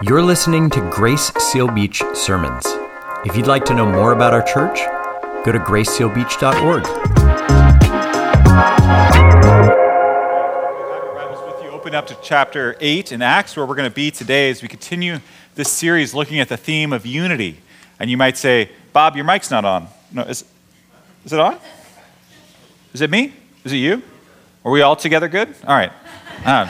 You're listening to Grace Seal Beach Sermons. If you'd like to know more about our church, go to gracesealbeach.org. With you. Open up to chapter 8 in Acts, where we're going to be today as we continue this series looking at the theme of unity. And you might say, Bob, your mic's not on. No, is, is it on? Is it me? Is it you? Are we all together good? All right. Um,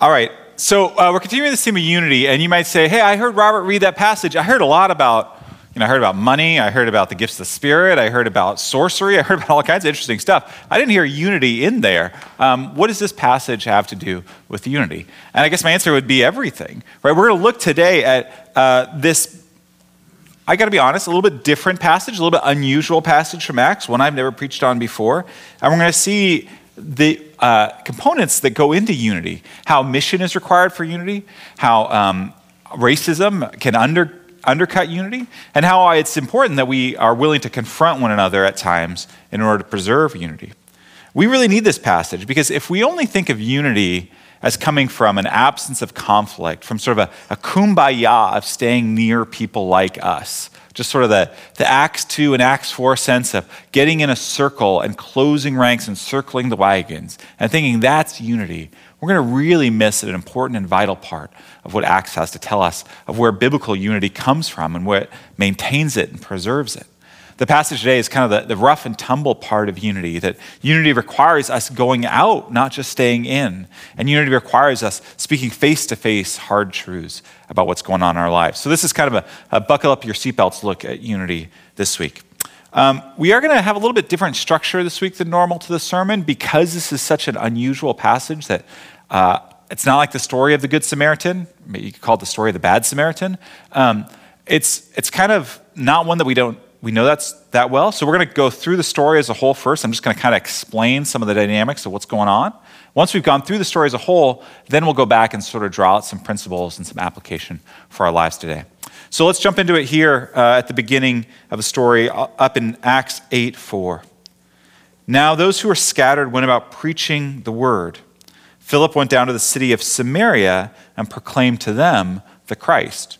all right. So uh, we're continuing this theme of unity, and you might say, "Hey, I heard Robert read that passage. I heard a lot about, you know, I heard about money. I heard about the gifts of the Spirit. I heard about sorcery. I heard about all kinds of interesting stuff. I didn't hear unity in there. Um, what does this passage have to do with unity?" And I guess my answer would be everything. Right? We're going to look today at uh, this. I got to be honest, a little bit different passage, a little bit unusual passage from Acts, one I've never preached on before, and we're going to see the uh, components that go into unity how mission is required for unity, how um, racism can under, undercut unity, and how it's important that we are willing to confront one another at times in order to preserve unity. We really need this passage because if we only think of unity as coming from an absence of conflict, from sort of a, a kumbaya of staying near people like us, just sort of the, the Acts 2 and Acts 4 sense of getting in a circle and closing ranks and circling the wagons and thinking that's unity, we're going to really miss an important and vital part of what Acts has to tell us of where biblical unity comes from and what maintains it and preserves it. The passage today is kind of the, the rough and tumble part of unity, that unity requires us going out, not just staying in. And unity requires us speaking face to face hard truths about what's going on in our lives. So, this is kind of a, a buckle up your seatbelts look at unity this week. Um, we are going to have a little bit different structure this week than normal to the sermon because this is such an unusual passage that uh, it's not like the story of the Good Samaritan. You could call it the story of the Bad Samaritan. Um, it's, it's kind of not one that we don't we know that's that well. So we're going to go through the story as a whole first. I'm just going to kind of explain some of the dynamics of what's going on. Once we've gone through the story as a whole, then we'll go back and sort of draw out some principles and some application for our lives today. So let's jump into it here uh, at the beginning of the story, uh, up in Acts 8 4. Now, those who were scattered went about preaching the word. Philip went down to the city of Samaria and proclaimed to them the Christ.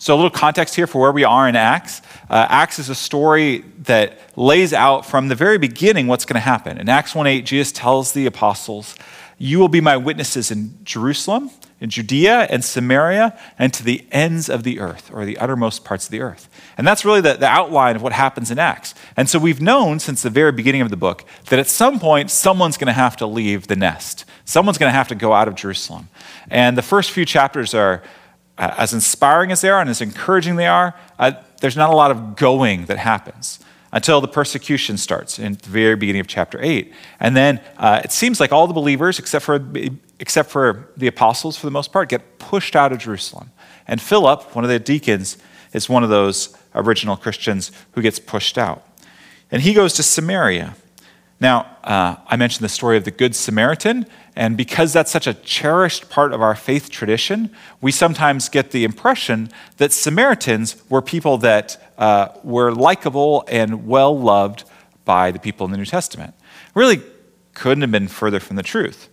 So, a little context here for where we are in Acts. Uh, Acts is a story that lays out from the very beginning what's going to happen. In Acts 1 8, Jesus tells the apostles, You will be my witnesses in Jerusalem, in Judea and Samaria, and to the ends of the earth, or the uttermost parts of the earth. And that's really the, the outline of what happens in Acts. And so we've known since the very beginning of the book that at some point someone's going to have to leave the nest. Someone's going to have to go out of Jerusalem. And the first few chapters are as inspiring as they are and as encouraging they are, uh, there's not a lot of going that happens until the persecution starts in the very beginning of chapter 8. And then uh, it seems like all the believers, except for, except for the apostles for the most part, get pushed out of Jerusalem. And Philip, one of the deacons, is one of those original Christians who gets pushed out. And he goes to Samaria. Now, uh, I mentioned the story of the Good Samaritan, and because that's such a cherished part of our faith tradition, we sometimes get the impression that Samaritans were people that uh, were likable and well loved by the people in the New Testament. Really couldn't have been further from the truth.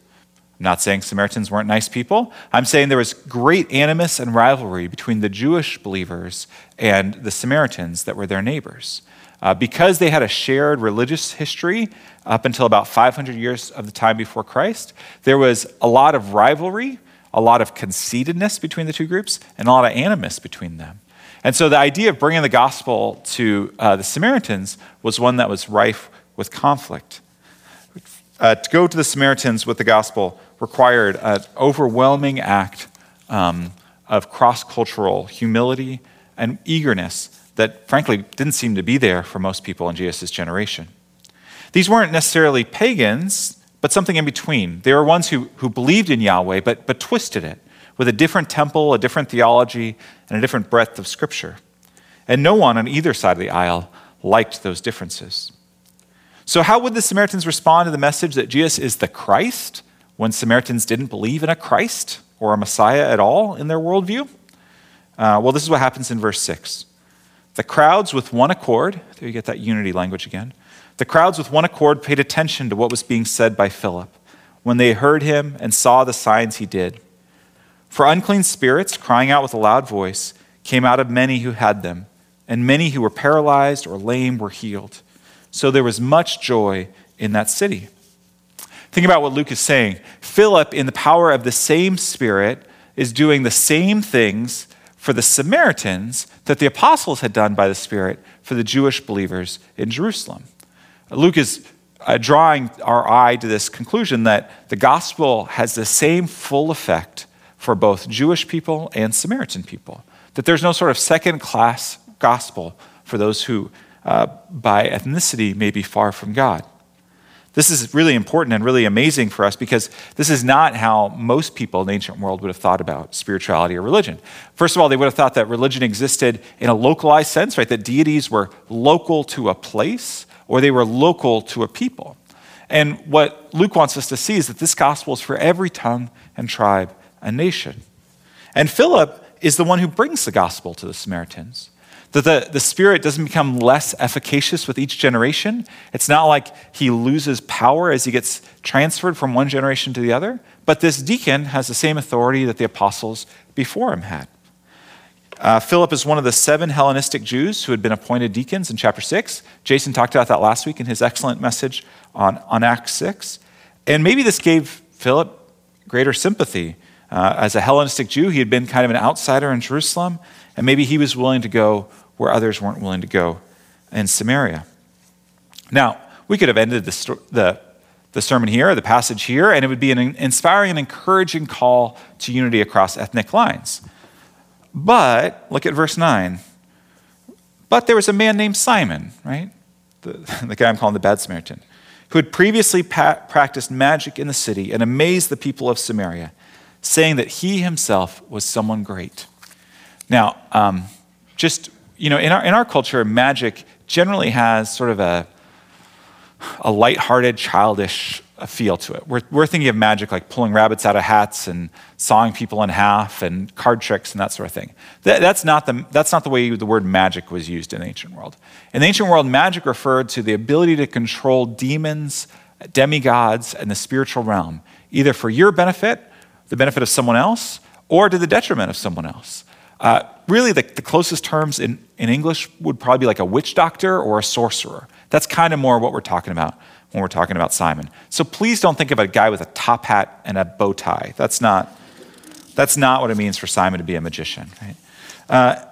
I'm not saying Samaritans weren't nice people. I'm saying there was great animus and rivalry between the Jewish believers and the Samaritans that were their neighbors. Uh, because they had a shared religious history up until about 500 years of the time before Christ, there was a lot of rivalry, a lot of conceitedness between the two groups, and a lot of animus between them. And so the idea of bringing the gospel to uh, the Samaritans was one that was rife with conflict. Uh, to go to the Samaritans with the gospel required an overwhelming act um, of cross cultural humility and eagerness that, frankly, didn't seem to be there for most people in Jesus' generation. These weren't necessarily pagans, but something in between. They were ones who, who believed in Yahweh, but, but twisted it with a different temple, a different theology, and a different breadth of Scripture. And no one on either side of the aisle liked those differences. So, how would the Samaritans respond to the message that Jesus is the Christ when Samaritans didn't believe in a Christ or a Messiah at all in their worldview? Uh, well, this is what happens in verse 6. The crowds, with one accord, there you get that unity language again. The crowds, with one accord, paid attention to what was being said by Philip when they heard him and saw the signs he did. For unclean spirits, crying out with a loud voice, came out of many who had them, and many who were paralyzed or lame were healed. So there was much joy in that city. Think about what Luke is saying. Philip, in the power of the same Spirit, is doing the same things for the Samaritans that the apostles had done by the Spirit for the Jewish believers in Jerusalem. Luke is uh, drawing our eye to this conclusion that the gospel has the same full effect for both Jewish people and Samaritan people. That there's no sort of second class gospel for those who, uh, by ethnicity, may be far from God. This is really important and really amazing for us because this is not how most people in the ancient world would have thought about spirituality or religion. First of all, they would have thought that religion existed in a localized sense, right? That deities were local to a place or they were local to a people. And what Luke wants us to see is that this gospel is for every tongue and tribe and nation. And Philip is the one who brings the gospel to the Samaritans. That the, the Spirit doesn't become less efficacious with each generation. It's not like he loses power as he gets transferred from one generation to the other, but this deacon has the same authority that the apostles before him had. Uh, Philip is one of the seven Hellenistic Jews who had been appointed deacons in chapter 6. Jason talked about that last week in his excellent message on, on Acts 6. And maybe this gave Philip greater sympathy uh, as a Hellenistic Jew, he had been kind of an outsider in Jerusalem, and maybe he was willing to go where others weren't willing to go in Samaria. Now, we could have ended the, the, the sermon here, the passage here, and it would be an inspiring and encouraging call to unity across ethnic lines. But, look at verse 9. But there was a man named Simon, right? The, the guy I'm calling the Bad Samaritan, who had previously pa- practiced magic in the city and amazed the people of Samaria saying that he himself was someone great. Now, um, just, you know, in our, in our culture, magic generally has sort of a, a light-hearted, childish feel to it. We're, we're thinking of magic like pulling rabbits out of hats and sawing people in half and card tricks and that sort of thing. That, that's, not the, that's not the way the word magic was used in the ancient world. In the ancient world, magic referred to the ability to control demons, demigods, and the spiritual realm, either for your benefit the benefit of someone else or to the detriment of someone else. Uh, really, the, the, closest terms in, in English would probably be like a witch doctor or a sorcerer. That's kind of more what we're talking about when we're talking about Simon. So please don't think of a guy with a top hat and a bow tie. That's not, that's not what it means for Simon to be a magician. Right? Uh,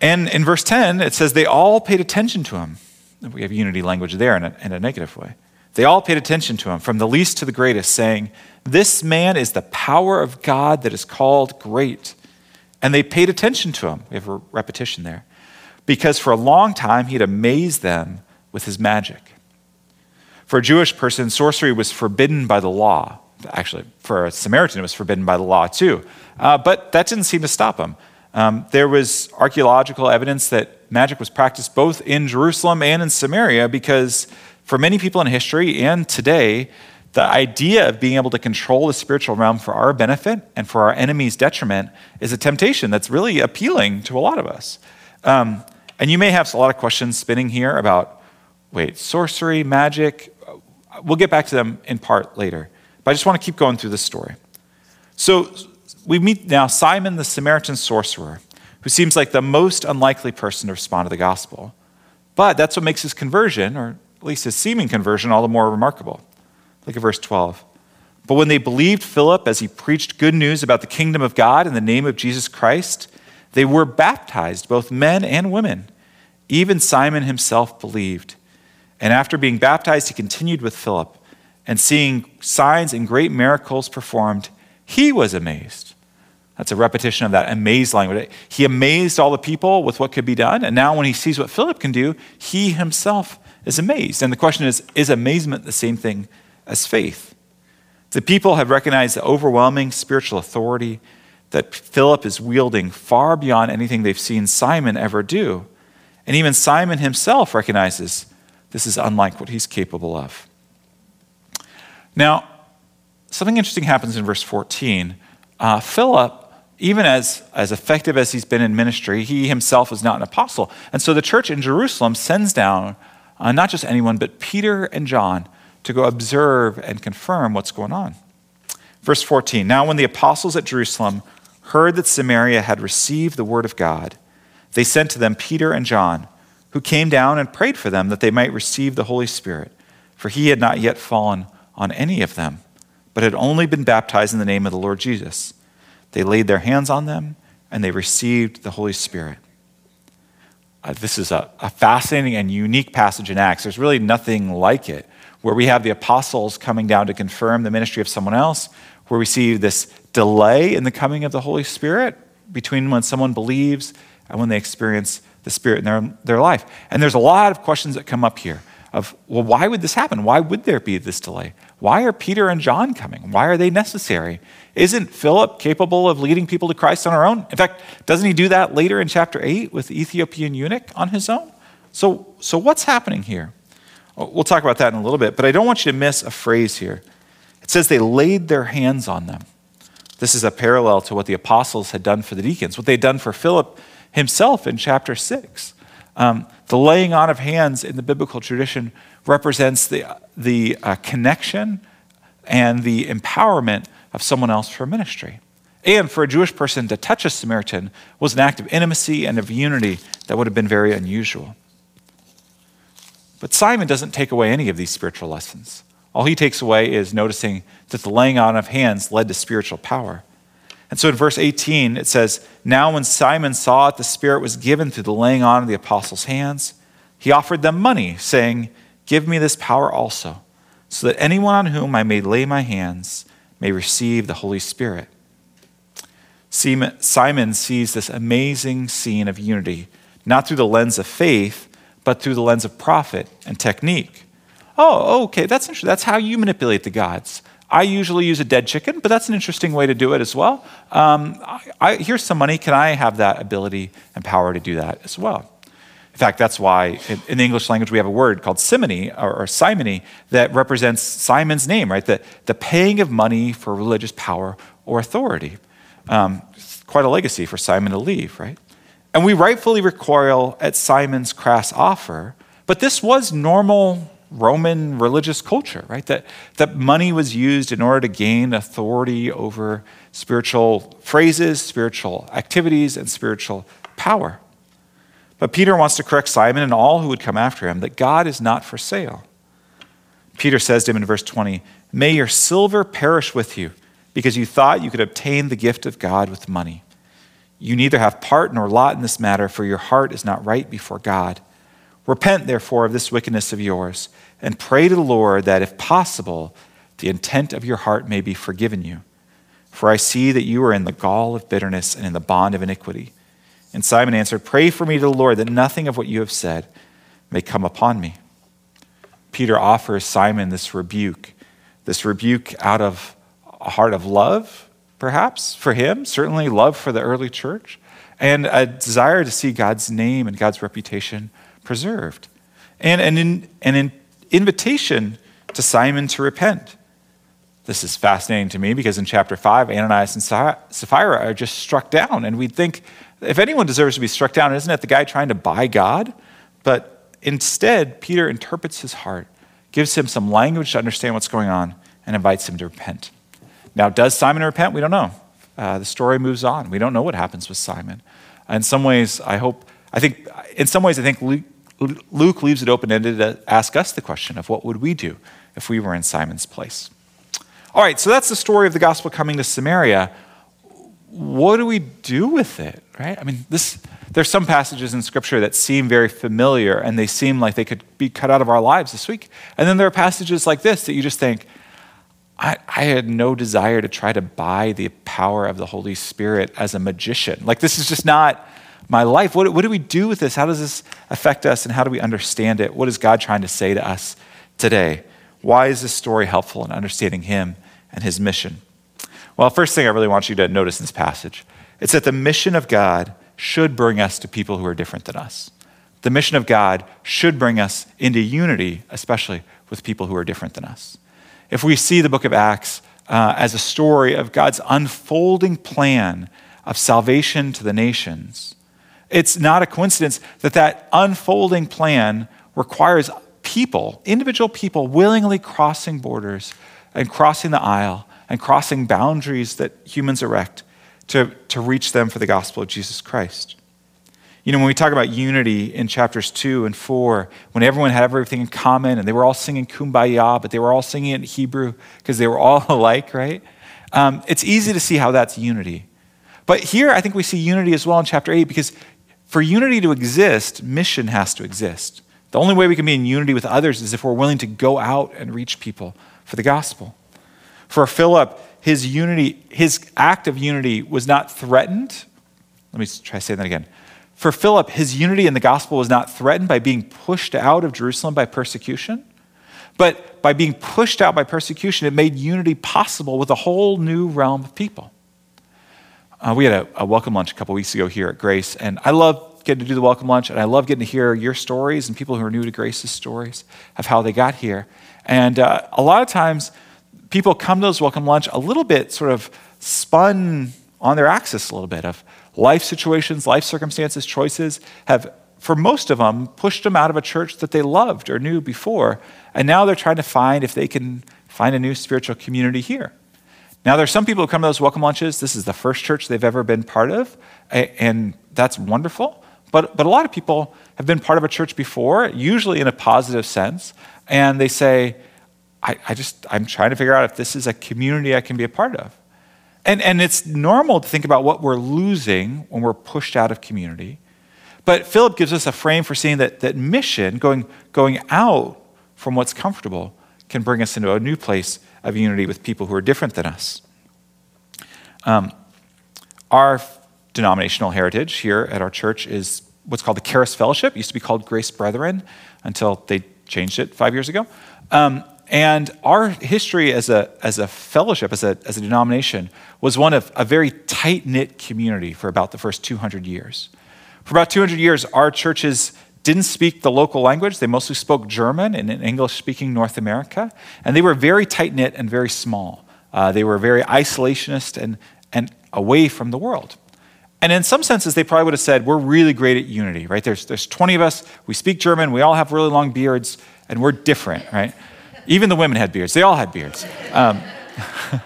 and in verse 10, it says they all paid attention to him. We have unity language there in a, in a negative way. They all paid attention to him, from the least to the greatest, saying, This man is the power of God that is called great. And they paid attention to him. We have a repetition there. Because for a long time he had amazed them with his magic. For a Jewish person, sorcery was forbidden by the law. Actually, for a Samaritan, it was forbidden by the law too. Uh, but that didn't seem to stop him. Um, there was archaeological evidence that magic was practiced both in Jerusalem and in Samaria because for many people in history and today, the idea of being able to control the spiritual realm for our benefit and for our enemy's detriment is a temptation that's really appealing to a lot of us. Um, and you may have a lot of questions spinning here about wait, sorcery, magic. We'll get back to them in part later. But I just want to keep going through this story. So we meet now Simon the Samaritan sorcerer, who seems like the most unlikely person to respond to the gospel. But that's what makes his conversion, or at least his seeming conversion, all the more remarkable. Look at verse 12. But when they believed Philip as he preached good news about the kingdom of God in the name of Jesus Christ, they were baptized, both men and women. Even Simon himself believed. And after being baptized, he continued with Philip. And seeing signs and great miracles performed, he was amazed. That's a repetition of that amazed language. He amazed all the people with what could be done. And now, when he sees what Philip can do, he himself is amazed. And the question is is amazement the same thing as faith? The people have recognized the overwhelming spiritual authority that Philip is wielding far beyond anything they've seen Simon ever do. And even Simon himself recognizes this is unlike what he's capable of. Now, something interesting happens in verse 14. Uh, Philip, even as, as effective as he's been in ministry, he himself is not an apostle. And so the church in Jerusalem sends down uh, not just anyone, but Peter and John to go observe and confirm what's going on. Verse 14 Now, when the apostles at Jerusalem heard that Samaria had received the word of God, they sent to them Peter and John, who came down and prayed for them that they might receive the Holy Spirit, for he had not yet fallen on any of them, but had only been baptized in the name of the Lord Jesus. They laid their hands on them, and they received the Holy Spirit. Uh, this is a, a fascinating and unique passage in Acts. There's really nothing like it, where we have the apostles coming down to confirm the ministry of someone else, where we see this delay in the coming of the Holy Spirit between when someone believes and when they experience the Spirit in their, their life. And there's a lot of questions that come up here of, well, why would this happen? Why would there be this delay? Why are Peter and John coming? Why are they necessary? Isn't Philip capable of leading people to Christ on our own? In fact, doesn't he do that later in chapter 8 with the Ethiopian eunuch on his own? So, so what's happening here? We'll talk about that in a little bit, but I don't want you to miss a phrase here. It says they laid their hands on them. This is a parallel to what the apostles had done for the deacons, what they'd done for Philip himself in chapter 6. Um, the laying on of hands in the biblical tradition represents the, the uh, connection and the empowerment of someone else for ministry. And for a Jewish person to touch a Samaritan was an act of intimacy and of unity that would have been very unusual. But Simon doesn't take away any of these spiritual lessons. All he takes away is noticing that the laying on of hands led to spiritual power. And so in verse 18, it says, Now when Simon saw that the Spirit was given through the laying on of the apostles' hands, he offered them money, saying, Give me this power also, so that anyone on whom I may lay my hands may receive the Holy Spirit. Simon sees this amazing scene of unity, not through the lens of faith, but through the lens of profit and technique. Oh, okay, that's interesting. That's how you manipulate the gods. I usually use a dead chicken, but that's an interesting way to do it as well. Um, I, I, here's some money. Can I have that ability and power to do that as well? In fact, that's why in, in the English language we have a word called simony or, or simony that represents Simon's name, right? The, the paying of money for religious power or authority. Um, quite a legacy for Simon to leave, right? And we rightfully recoil at Simon's crass offer, but this was normal Roman religious culture, right? That, that money was used in order to gain authority over spiritual phrases, spiritual activities, and spiritual power. But Peter wants to correct Simon and all who would come after him that God is not for sale. Peter says to him in verse 20, May your silver perish with you, because you thought you could obtain the gift of God with money. You neither have part nor lot in this matter, for your heart is not right before God. Repent, therefore, of this wickedness of yours, and pray to the Lord that, if possible, the intent of your heart may be forgiven you. For I see that you are in the gall of bitterness and in the bond of iniquity. And Simon answered, Pray for me to the Lord that nothing of what you have said may come upon me. Peter offers Simon this rebuke, this rebuke out of a heart of love, perhaps, for him, certainly love for the early church, and a desire to see God's name and God's reputation preserved. And an, an invitation to Simon to repent. This is fascinating to me because in chapter 5, Ananias and Sapphira are just struck down. And we'd think, if anyone deserves to be struck down, isn't it the guy trying to buy God? But instead, Peter interprets his heart, gives him some language to understand what's going on, and invites him to repent. Now, does Simon repent? We don't know. Uh, the story moves on. We don't know what happens with Simon. In some ways, I hope, I think, in some ways, I think Luke leaves it open ended to ask us the question of what would we do if we were in Simon's place. All right, so that's the story of the gospel coming to Samaria. What do we do with it, right? I mean, this, there's some passages in Scripture that seem very familiar and they seem like they could be cut out of our lives this week. And then there are passages like this that you just think, I, I had no desire to try to buy the power of the Holy Spirit as a magician. Like, this is just not my life. What, what do we do with this? How does this affect us and how do we understand it? What is God trying to say to us today? Why is this story helpful in understanding Him and His mission? Well, first thing I really want you to notice in this passage it's that the mission of God should bring us to people who are different than us. The mission of God should bring us into unity, especially with people who are different than us. If we see the book of Acts uh, as a story of God's unfolding plan of salvation to the nations, it's not a coincidence that that unfolding plan requires people, individual people, willingly crossing borders and crossing the aisle and crossing boundaries that humans erect to, to reach them for the gospel of Jesus Christ. You know, when we talk about unity in chapters two and four, when everyone had everything in common and they were all singing kumbaya, but they were all singing it in Hebrew because they were all alike, right? Um, it's easy to see how that's unity. But here, I think we see unity as well in chapter eight because for unity to exist, mission has to exist. The only way we can be in unity with others is if we're willing to go out and reach people for the gospel. For Philip, his unity, his act of unity was not threatened. Let me try saying that again. For Philip, his unity in the gospel was not threatened by being pushed out of Jerusalem by persecution, but by being pushed out by persecution, it made unity possible with a whole new realm of people. Uh, we had a, a, welcome lunch a couple weeks ago here at Grace, and I love getting to do the welcome lunch, and I love getting to hear your stories and people who are new to Grace's stories of how they got here. And uh, a lot of times, people come to those welcome lunch a little bit sort of spun on their axis a little bit of life situations, life circumstances, choices have, for most of them, pushed them out of a church that they loved or knew before. And now they're trying to find if they can find a new spiritual community here. Now, there's some people who come to those welcome lunches. This is the first church they've ever been part of, and that's wonderful. But, but a lot of people have been part of a church before, usually in a positive sense, and they say, I, I just, I'm trying to figure out if this is a community I can be a part of. And, and it's normal to think about what we're losing when we're pushed out of community. But Philip gives us a frame for seeing that, that mission, going, going out from what's comfortable, can bring us into a new place of unity with people who are different than us. Um, our denominational heritage here at our church is what's called the Charis Fellowship. It used to be called Grace Brethren until they changed it five years ago. Um, and our history as a, as a fellowship, as a, as a denomination, was one of a very tight knit community for about the first 200 years. For about 200 years, our churches didn't speak the local language. They mostly spoke German in English speaking North America. And they were very tight knit and very small. Uh, they were very isolationist and, and away from the world. And in some senses, they probably would have said, We're really great at unity, right? There's, there's 20 of us, we speak German, we all have really long beards, and we're different, right? Even the women had beards, they all had beards. Um,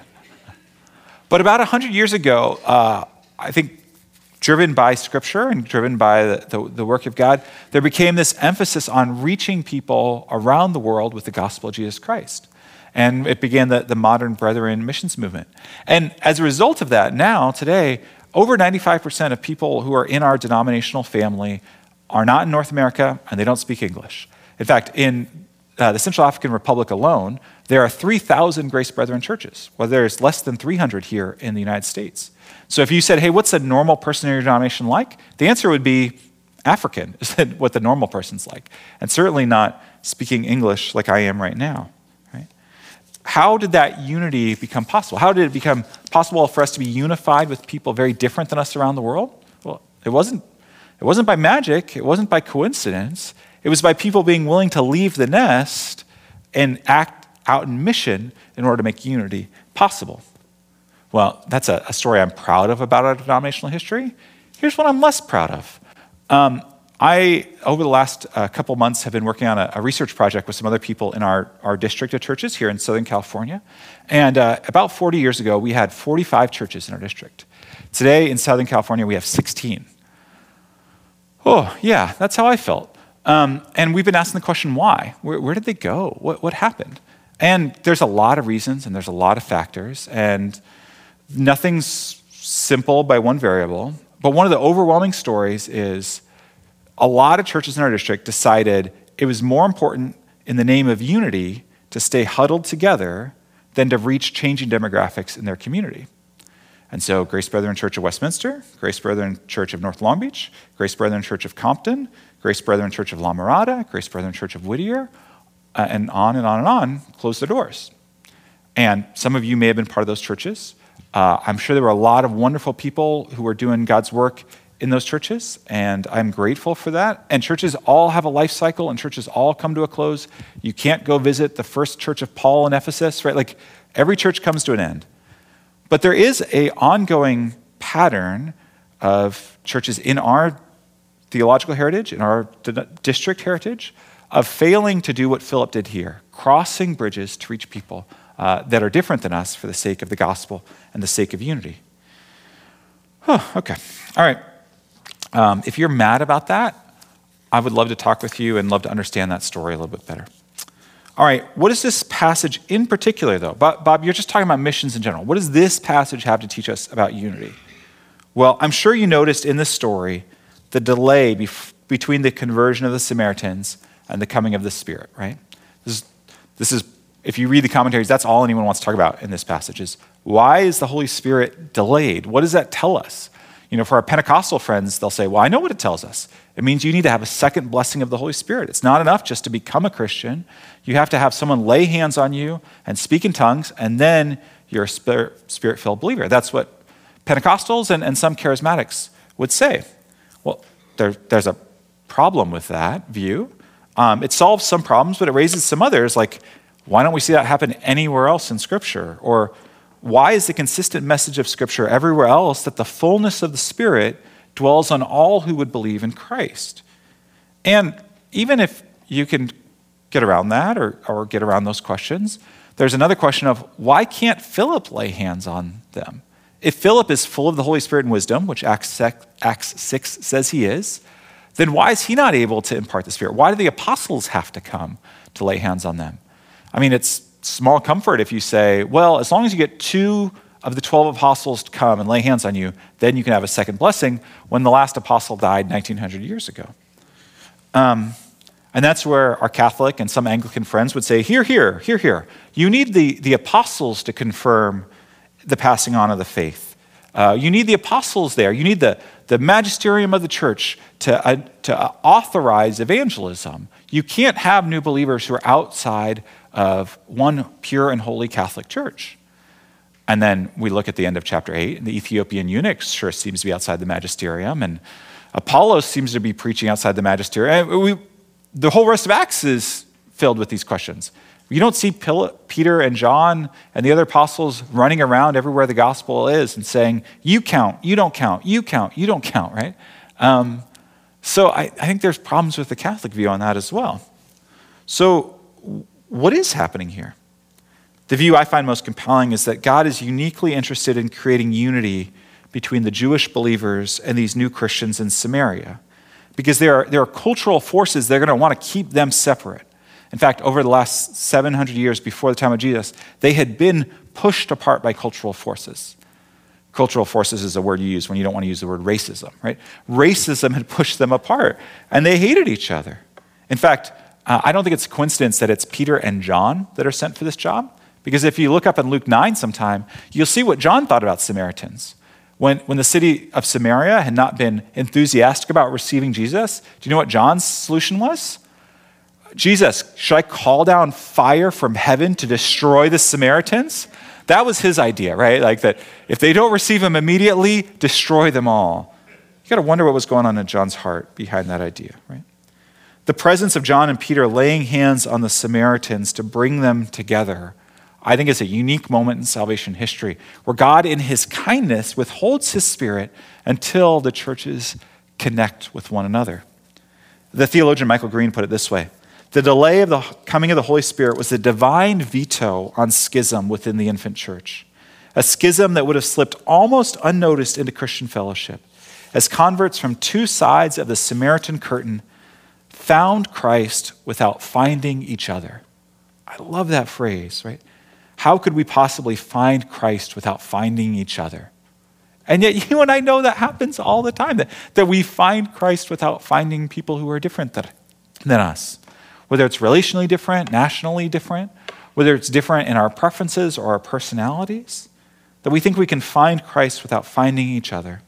but about 100 years ago, uh, I think driven by Scripture and driven by the, the, the, work of God, there became this emphasis on reaching people around the world with the gospel of Jesus Christ. And it began the, the modern Brethren missions movement. And as a result of that, now, today, over 95% of people who are in our denominational family are not in North America and they don't speak English. In fact, in uh, the Central African Republic alone, there are 3,000 Grace Brethren churches, while there's less than 300 here in the United States. So if you said, hey, what's a normal person in your denomination like? The answer would be African, is what the normal person's like. And certainly not speaking English like I am right now. Right? How did that unity become possible? How did it become possible for us to be unified with people very different than us around the world? Well, it wasn't, it wasn't by magic, it wasn't by coincidence. It was by people being willing to leave the nest and act out in mission in order to make unity possible. Well, that's a, a story I'm proud of about our denominational history. Here's what I'm less proud of. Um, I, over the last uh, couple months, have been working on a, a, research project with some other people in our, our district of churches here in Southern California. And uh, about 40 years ago, we had 45 churches in our district. Today in Southern California, we have 16. Oh, yeah, that's how I felt. Um, and we've been asking the question why? Where, where did they go? What, what happened? And there's a lot of reasons and there's a lot of factors, and nothing's simple by one variable. But one of the overwhelming stories is a lot of churches in our district decided it was more important in the name of unity to stay huddled together than to reach changing demographics in their community. And so, Grace Brethren Church of Westminster, Grace Brethren Church of North Long Beach, Grace Brethren Church of Compton, Grace Brethren Church of La Mirada, Grace Brethren Church of Whittier, uh, and on and on and on, closed their doors. And some of you may have been part of those churches. Uh, I'm sure there were a lot of wonderful people who were doing God's work in those churches, and I'm grateful for that. And churches all have a life cycle, and churches all come to a close. You can't go visit the first church of Paul in Ephesus, right? Like every church comes to an end. But there is a ongoing pattern of churches in our theological heritage, in our district heritage, of failing to do what Philip did here crossing bridges to reach people uh, that are different than us for the sake of the gospel and the sake of unity. Oh, okay. All right. Um, if you're mad about that, I would love to talk with you and love to understand that story a little bit better. All right, what does this passage in particular, though? Bob, Bob, you're just talking about missions in general. What does this passage have to teach us about unity? Well, I'm sure you noticed in this story the delay bef- between the conversion of the Samaritans and the coming of the Spirit, right? This is, this is, if you read the commentaries, that's all anyone wants to talk about in this passage is why is the Holy Spirit delayed? What does that tell us? You know, for our Pentecostal friends, they'll say, well, I know what it tells us. It means you need to have a second blessing of the Holy Spirit. It's not enough just to become a Christian. You have to have someone lay hands on you and speak in tongues, and then you're a spirit filled believer. That's what Pentecostals and, and some charismatics would say. Well, there, there's a problem with that view. Um, it solves some problems, but it raises some others, like why don't we see that happen anywhere else in Scripture? Or why is the consistent message of Scripture everywhere else that the fullness of the Spirit dwells on all who would believe in Christ? And even if you can get around that or, or get around those questions, there's another question of why can't Philip lay hands on them? If Philip is full of the Holy Spirit and wisdom, which Acts 6 says he is, then why is he not able to impart the Spirit? Why do the apostles have to come to lay hands on them? I mean, it's small comfort if you say, well, as long as you get two of the 12 apostles to come and lay hands on you, then you can have a second blessing when the last apostle died 1900 years ago. Um, and that's where our Catholic and some Anglican friends would say, here, here, here, here. You need the, the apostles to confirm the passing on of the faith. Uh, you need the apostles there. You need the, the magisterium of the church to, uh, to authorize evangelism. You can't have new believers who are outside of one pure and holy Catholic church. And then we look at the end of chapter 8, and the Ethiopian eunuch sure seems to be outside the magisterium, and Apollos seems to be preaching outside the magisterium. We, the whole rest of Acts is filled with these questions. You don't see Peter and John and the other apostles running around everywhere the gospel is and saying, You count, you don't count, you count, you don't count, right? Um, so I, I think there's problems with the Catholic view on that as well. So, what is happening here? The view I find most compelling is that God is uniquely interested in creating unity between the Jewish believers and these new Christians in Samaria. Because there are, there are cultural forces that are going to want to keep them separate. In fact, over the last 700 years before the time of Jesus, they had been pushed apart by cultural forces. Cultural forces is a word you use when you don't want to use the word racism, right? Racism had pushed them apart, and they hated each other. In fact, uh, I don't think it's a coincidence that it's Peter and John that are sent for this job. Because if you look up in Luke 9 sometime, you'll see what John thought about Samaritans. When, when the city of Samaria had not been enthusiastic about receiving Jesus, do you know what John's solution was? Jesus, should I call down fire from heaven to destroy the Samaritans? That was his idea, right? Like that if they don't receive him immediately, destroy them all. You got to wonder what was going on in John's heart behind that idea, right? The presence of John and Peter laying hands on the Samaritans to bring them together, I think is a unique moment in salvation history where God, in his kindness, withholds his spirit until the churches connect with one another. The theologian Michael Green put it this way The delay of the coming of the Holy Spirit was a divine veto on schism within the infant church, a schism that would have slipped almost unnoticed into Christian fellowship as converts from two sides of the Samaritan curtain found Christ without finding each other. I love that phrase, right? How could we possibly find Christ without finding each other? And yet, you and I know that happens all the time that, that we find Christ without finding people who are different than, than us. Whether it's relationally different, nationally different, whether it's different in our preferences or our personalities, that we think we can find Christ without finding each other.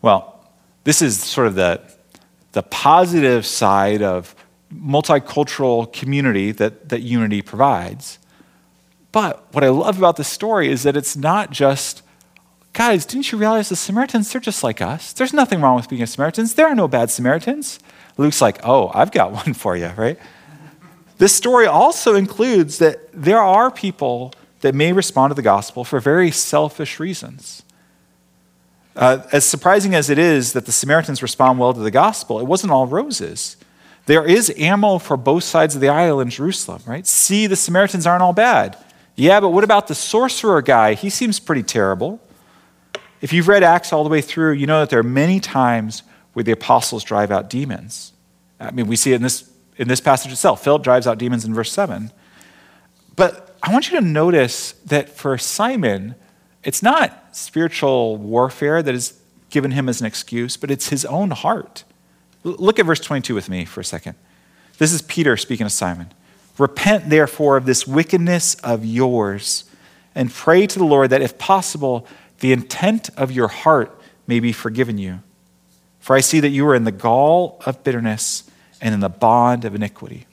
Well, this is sort of the, the positive side of multicultural community that, that unity provides. But what I love about this story is that it's not just, guys, didn't you realize the Samaritans, they're just like us. There's nothing wrong with being a Samaritans. There are no bad Samaritans. Luke's like, oh, I've got one for you, right? This story also includes that there are people that may respond to the gospel for very selfish reasons. Uh, as surprising as it is that the Samaritans respond well to the gospel, it wasn't all roses. There is ammo for both sides of the aisle in Jerusalem, right? See, the Samaritans aren't all bad. Yeah, but what about the sorcerer guy? He seems pretty terrible. If you've read Acts all the way through, you know that there are many times where the apostles drive out demons. I mean, we see it in this, in this passage itself. Philip drives out demons in verse 7. But I want you to notice that for Simon, it's not spiritual warfare that has given him as an excuse, but it's his own heart. Look at verse 22 with me for a second. This is Peter speaking to Simon. Repent, therefore, of this wickedness of yours, and pray to the Lord that, if possible, the intent of your heart may be forgiven you. For I see that you are in the gall of bitterness and in the bond of iniquity.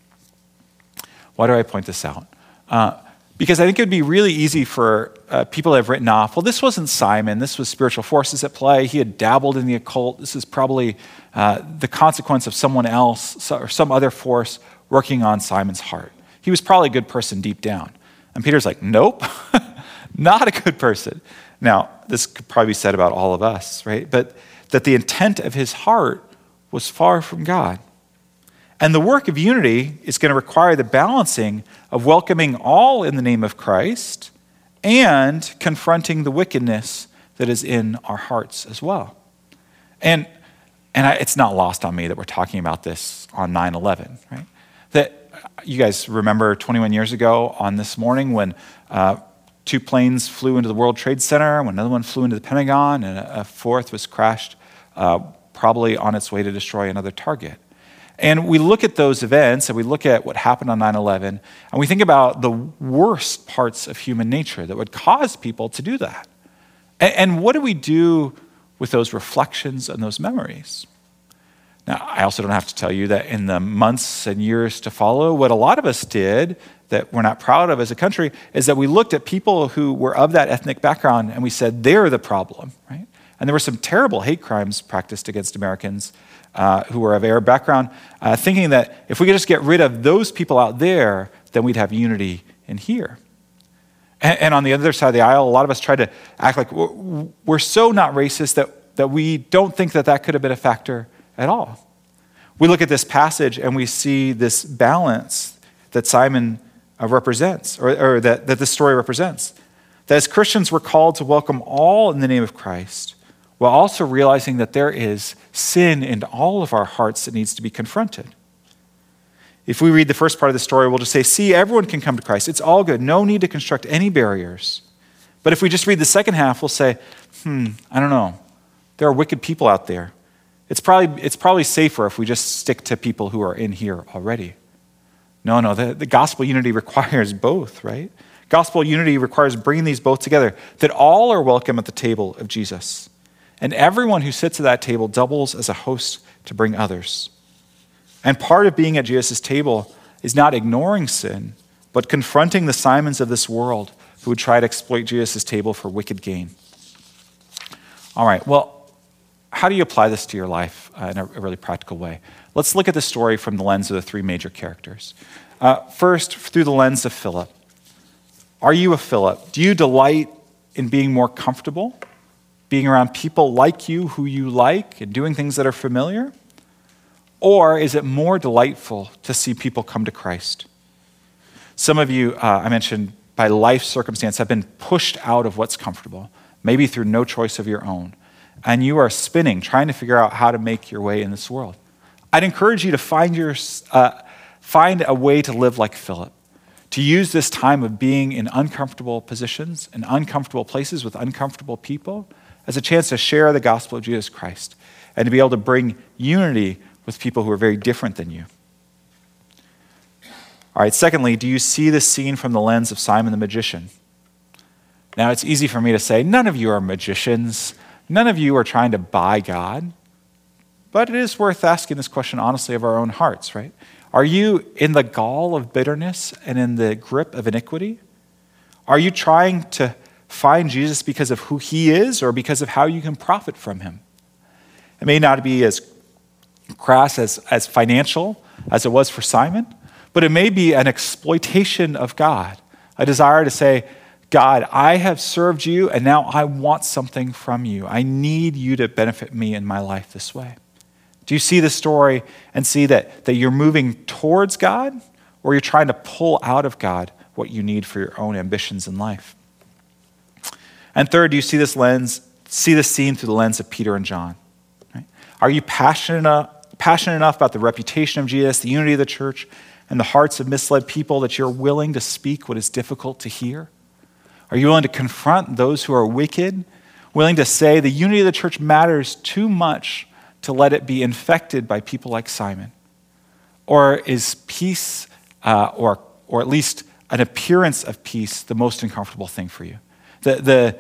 Why do I point this out? Uh, because I think it would be really easy for uh, people to have written off, well, this wasn't Simon. This was spiritual forces at play. He had dabbled in the occult. This is probably uh, the consequence of someone else or some other force working on Simon's heart. He was probably a good person deep down. And Peter's like, nope, not a good person. Now, this could probably be said about all of us, right? But that the intent of his heart was far from God. And the work of unity is going to require the balancing of welcoming all in the name of Christ and confronting the wickedness that is in our hearts as well. And, and I, it's not lost on me that we're talking about this on 9 11, right? That you guys remember 21 years ago on this morning when uh, two planes flew into the World Trade Center, when another one flew into the Pentagon, and a, a fourth was crashed, uh, probably on its way to destroy another target. And we look at those events and we look at what happened on 9 11, and we think about the worst parts of human nature that would cause people to do that. And, and what do we do with those reflections and those memories? Now, I also don't have to tell you that in the months and years to follow, what a lot of us did that we're not proud of as a country is that we looked at people who were of that ethnic background and we said, they're the problem, right? And there were some terrible hate crimes practiced against Americans uh, who were of Arab background, uh, thinking that if we could just get rid of those people out there, then we'd have unity in here. And, and on the other side of the aisle, a lot of us tried to act like we're, we're so not racist that, that we don't think that that could have been a factor at all. We look at this passage and we see this balance that Simon uh, represents, or, or that, that this story represents. That as Christians, we're called to welcome all in the name of Christ, while also realizing that there is sin in all of our hearts that needs to be confronted. If we read the first part of the story, we'll just say, See, everyone can come to Christ. It's all good. No need to construct any barriers. But if we just read the second half, we'll say, Hmm, I don't know. There are wicked people out there. It's probably, it's probably safer if we just stick to people who are in here already. No, no, the, the gospel unity requires both, right? Gospel unity requires bringing these both together, that all are welcome at the table of Jesus. And everyone who sits at that table doubles as a host to bring others. And part of being at Jesus' table is not ignoring sin, but confronting the Simons of this world who would try to exploit Jesus' table for wicked gain. All right, well, how do you apply this to your life uh, in a, really practical way? Let's look at the story from the lens of the three major characters. Uh, first, through the lens of Philip. Are you a Philip? Do you delight in being more comfortable, being around people like you who you like, and doing things that are familiar? Or is it more delightful to see people come to Christ? Some of you, uh, I mentioned, by life circumstance, have been pushed out of what's comfortable, maybe through no choice of your own. And you are spinning, trying to figure out how to make your way in this world. I'd encourage you to find, your, uh, find a way to live like Philip, to use this time of being in uncomfortable positions, in uncomfortable places with uncomfortable people, as a chance to share the gospel of Jesus Christ and to be able to bring unity with people who are very different than you. All right, secondly, do you see this scene from the lens of Simon the magician? Now, it's easy for me to say, none of you are magicians. None of you are trying to buy God. But it is worth asking this question honestly of our own hearts, right? Are you in the gall of bitterness and in the grip of iniquity? Are you trying to find Jesus because of who he is or because of how you can profit from him? It may not be as crass as, as financial as it was for Simon, but it may be an exploitation of God, a desire to say, God, I have served you and now I want something from you. I need you to benefit me in my life this way. Do you see the story and see that, that you're moving towards God or you're trying to pull out of God what you need for your own ambitions in life? And third, do you see this lens, see this scene through the lens of Peter and John? Right? Are you passionate enough, passionate enough about the reputation of Jesus, the unity of the church, and the hearts of misled people that you're willing to speak what is difficult to hear? Are you willing to confront those who are wicked? Willing to say the unity of the church matters too much to let it be infected by people like Simon? Or is peace, uh, or, or at least an appearance of peace, the most uncomfortable thing for you? The, the,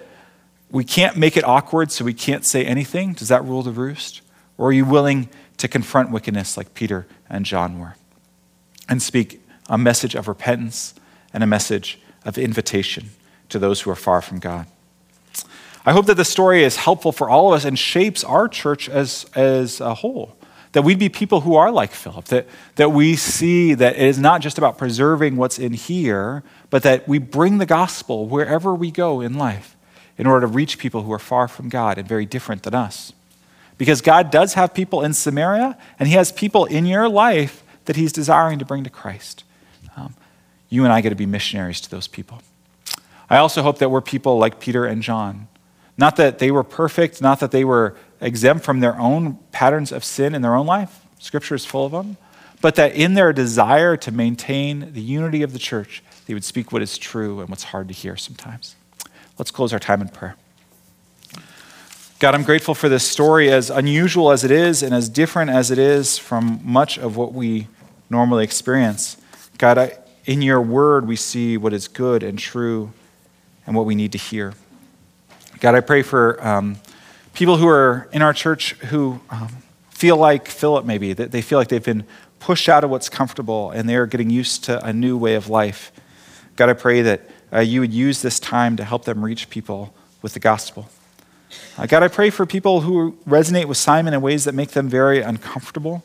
we can't make it awkward, so we can't say anything. Does that rule the roost? Or are you willing to confront wickedness like Peter and John were and speak a message of repentance and a message of invitation to those who are far from God? I hope that the story is helpful for all of us and shapes our church as, as a whole. That we'd be people who are like Philip, that, that we see that it is not just about preserving what's in here, but that we bring the gospel wherever we go in life in order to reach people who are far from God and very different than us. Because God does have people in Samaria, and He has people in your life that He's desiring to bring to Christ. Um, you and I get to be missionaries to those people. I also hope that we're people like Peter and John not that they were perfect, not that they were exempt from their own patterns of sin in their own life. Scripture is full of them. But that in their desire to maintain the unity of the church, they would speak what is true and what's hard to hear sometimes. Let's close our time in prayer. God, I'm grateful for this story, as unusual as it is and as different as it is from much of what we normally experience. God, I, in your word, we see what is good and true and what we need to hear. God, I pray for um, people who are in our church who um, feel like Philip, maybe, that they feel like they've been pushed out of what's comfortable and they're getting used to a new way of life. God, I pray that uh, you would use this time to help them reach people with the gospel. Uh, God, I pray for people who resonate with Simon in ways that make them very uncomfortable.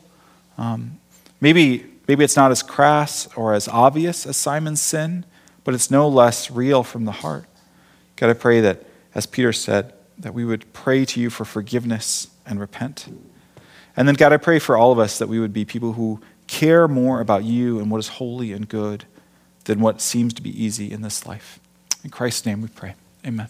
Um, maybe, maybe it's not as crass or as obvious as Simon's sin, but it's no less real from the heart. God, I pray that as Peter said, that we would pray to you for forgiveness and repent. And then, God, I pray for all of us that we would be people who care more about you and what is holy and good than what seems to be easy in this life. In Christ's name we pray. Amen.